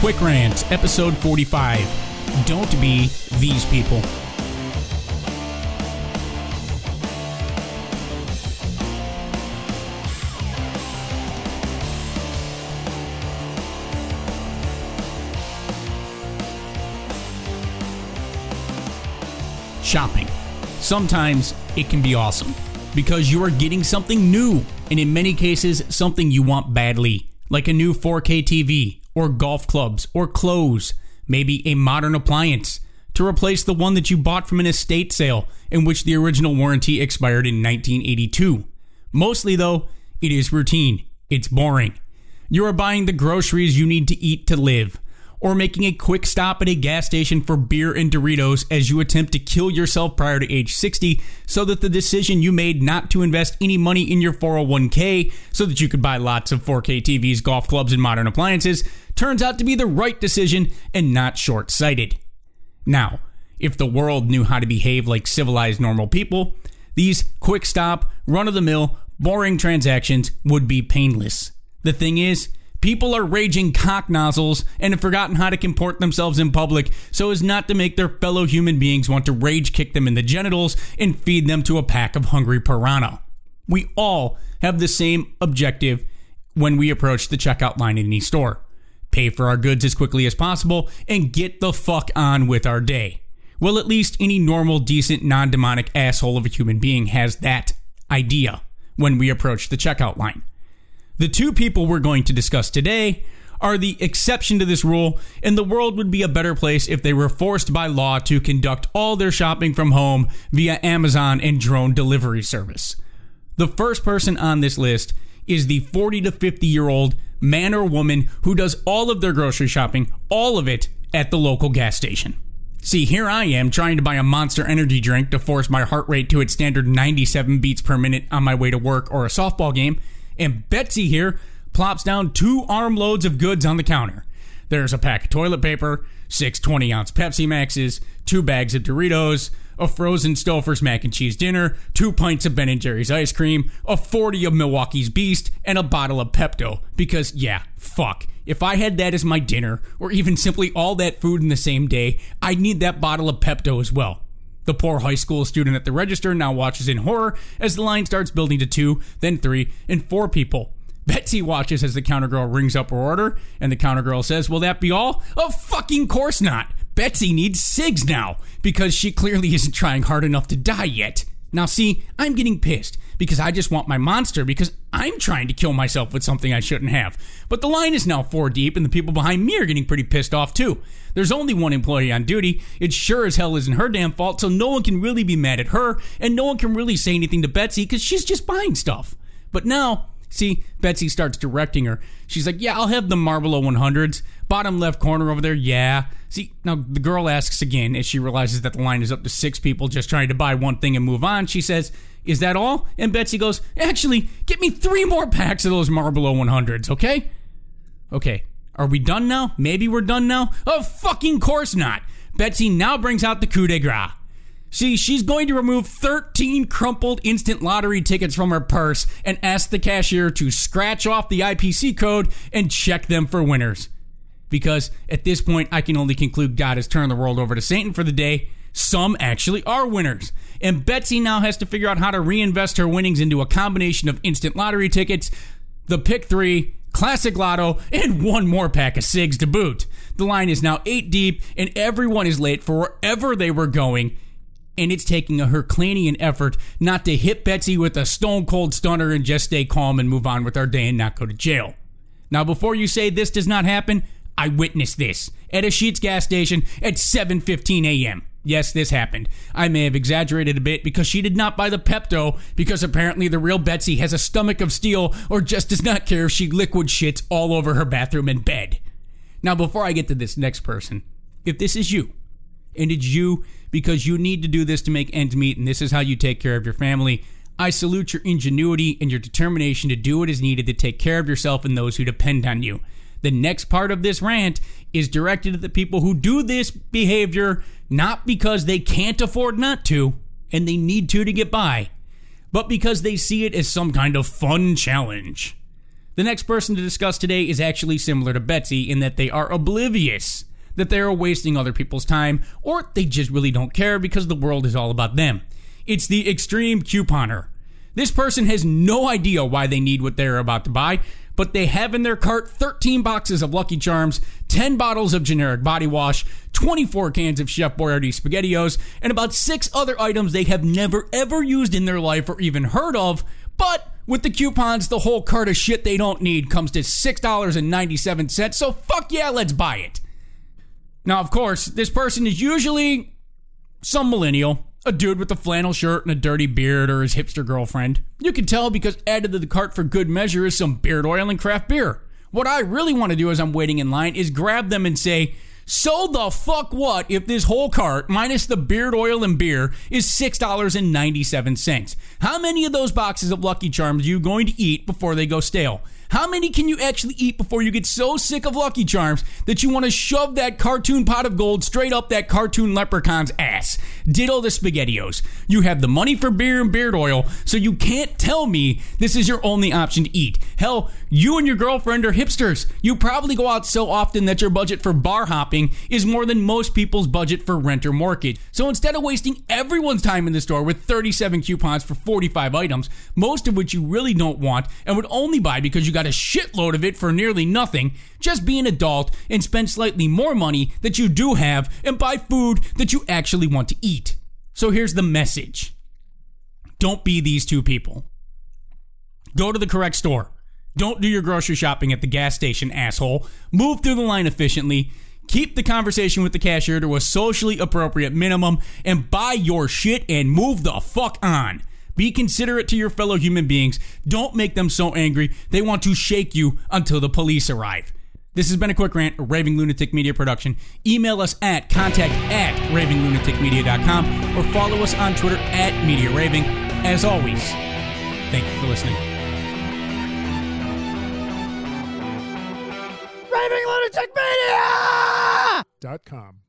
Quick Rant, episode 45. Don't be these people. Shopping. Sometimes it can be awesome because you are getting something new, and in many cases, something you want badly, like a new 4K TV, or golf clubs, or clothes, maybe a modern appliance to replace the one that you bought from an estate sale in which the original warranty expired in 1982. Mostly, though, it is routine. It's boring. You are buying the groceries you need to eat to live, or making a quick stop at a gas station for beer and Doritos as you attempt to kill yourself prior to age 60 so that the decision you made not to invest any money in your 401k so that you could buy lots of 4K TVs, golf clubs, and modern appliances turns out to be the right decision and not short sighted. Now, if the world knew how to behave like civilized normal people, these quick stop, run of the mill, boring transactions would be painless. The thing is, people are raging cock nozzles and have forgotten how to comport themselves in public so as not to make their fellow human beings want to rage kick them in the genitals and feed them to a pack of hungry piranha. We all have the same objective when we approach the checkout line in any store pay for our goods as quickly as possible, and get the fuck on with our day. Well, at least any normal, decent, non demonic asshole of a human being has that idea when we approach the checkout line. The two people we're going to discuss today are the exception to this rule, and the world would be a better place if they were forced by law to conduct all their shopping from home via Amazon and drone delivery service. The first person on this list is the 40 to 50 year old man or woman who does all of their grocery shopping, all of it at the local gas station. See, here I am trying to buy a monster energy drink to force my heart rate to its standard 97 beats per minute on my way to work or a softball game, and Betsy here plops down two armloads of goods on the counter. There's a pack of toilet paper, six 20 ounce Pepsi Maxes, two bags of Doritos, a frozen Stouffer's mac and cheese dinner, two pints of Ben and Jerry's ice cream, a 40 of Milwaukee's Beast, and a bottle of Pepto. Because, yeah, fuck. If I had that as my dinner, or even simply all that food in the same day, I'd need that bottle of Pepto as well. The poor high school student at the register now watches in horror as the line starts building to two, then three, and four people. Betsy watches as the counter girl rings up her order, and the counter girl says, Will that be all? Of fucking course not. Betsy needs SIGs now because she clearly isn't trying hard enough to die yet. Now, see, I'm getting pissed because I just want my monster because I'm trying to kill myself with something I shouldn't have. But the line is now four deep, and the people behind me are getting pretty pissed off too. There's only one employee on duty. It sure as hell isn't her damn fault, so no one can really be mad at her, and no one can really say anything to Betsy because she's just buying stuff. But now, see, Betsy starts directing her. She's like, Yeah, I'll have the Marlboro 100s. Bottom left corner over there, yeah. See, now the girl asks again as she realizes that the line is up to six people just trying to buy one thing and move on. She says, Is that all? And Betsy goes, Actually, get me three more packs of those Marlboro 100s, okay? Okay, are we done now? Maybe we're done now? Of fucking course not. Betsy now brings out the coup de grace. See, she's going to remove 13 crumpled instant lottery tickets from her purse and ask the cashier to scratch off the IPC code and check them for winners because at this point, I can only conclude God has turned the world over to Satan for the day. Some actually are winners. And Betsy now has to figure out how to reinvest her winnings into a combination of instant lottery tickets, the pick three, classic lotto, and one more pack of SIGs to boot. The line is now eight deep, and everyone is late for wherever they were going. And it's taking a Herculaneum effort not to hit Betsy with a stone cold stunner and just stay calm and move on with our day and not go to jail. Now, before you say this does not happen, I witnessed this at a Sheetz gas station at 7:15 a.m. Yes, this happened. I may have exaggerated a bit because she did not buy the Pepto because apparently the real Betsy has a stomach of steel or just does not care if she liquid shits all over her bathroom and bed. Now, before I get to this next person, if this is you, and it's you because you need to do this to make ends meet and this is how you take care of your family, I salute your ingenuity and your determination to do what is needed to take care of yourself and those who depend on you. The next part of this rant is directed at the people who do this behavior not because they can't afford not to and they need to to get by, but because they see it as some kind of fun challenge. The next person to discuss today is actually similar to Betsy in that they are oblivious that they are wasting other people's time, or they just really don't care because the world is all about them. It's the extreme couponer. This person has no idea why they need what they're about to buy, but they have in their cart 13 boxes of Lucky Charms, 10 bottles of generic body wash, 24 cans of Chef Boyardee SpaghettiOs, and about six other items they have never ever used in their life or even heard of, but with the coupons, the whole cart of shit they don't need comes to $6.97, so fuck yeah, let's buy it. Now, of course, this person is usually some millennial, a dude with a flannel shirt and a dirty beard, or his hipster girlfriend. You can tell because added to the cart for good measure is some beard oil and craft beer. What I really want to do as I'm waiting in line is grab them and say, so the fuck what if this whole cart, minus the beard oil and beer, is $6.97? How many of those boxes of Lucky Charms are you going to eat before they go stale? How many can you actually eat before you get so sick of Lucky Charms that you want to shove that cartoon pot of gold straight up that cartoon leprechaun's ass? Ditto the SpaghettiOs. You have the money for beer and beard oil, so you can't tell me this is your only option to eat. Hell, you and your girlfriend are hipsters. You probably go out so often that your budget for bar hopping is more than most people's budget for rent or mortgage. So instead of wasting everyone's time in the store with 37 coupons for 45 items, most of which you really don't want and would only buy because you got a shitload of it for nearly nothing. Just be an adult and spend slightly more money that you do have and buy food that you actually want to eat. So here's the message don't be these two people. Go to the correct store. Don't do your grocery shopping at the gas station, asshole. Move through the line efficiently. Keep the conversation with the cashier to a socially appropriate minimum and buy your shit and move the fuck on. Be considerate to your fellow human beings. Don't make them so angry they want to shake you until the police arrive. This has been a quick rant, a Raving Lunatic Media production. Email us at contact at ravinglunaticmedia.com or follow us on Twitter at Media Raving. As always, thank you for listening. Raving Lunatic Media! dot com.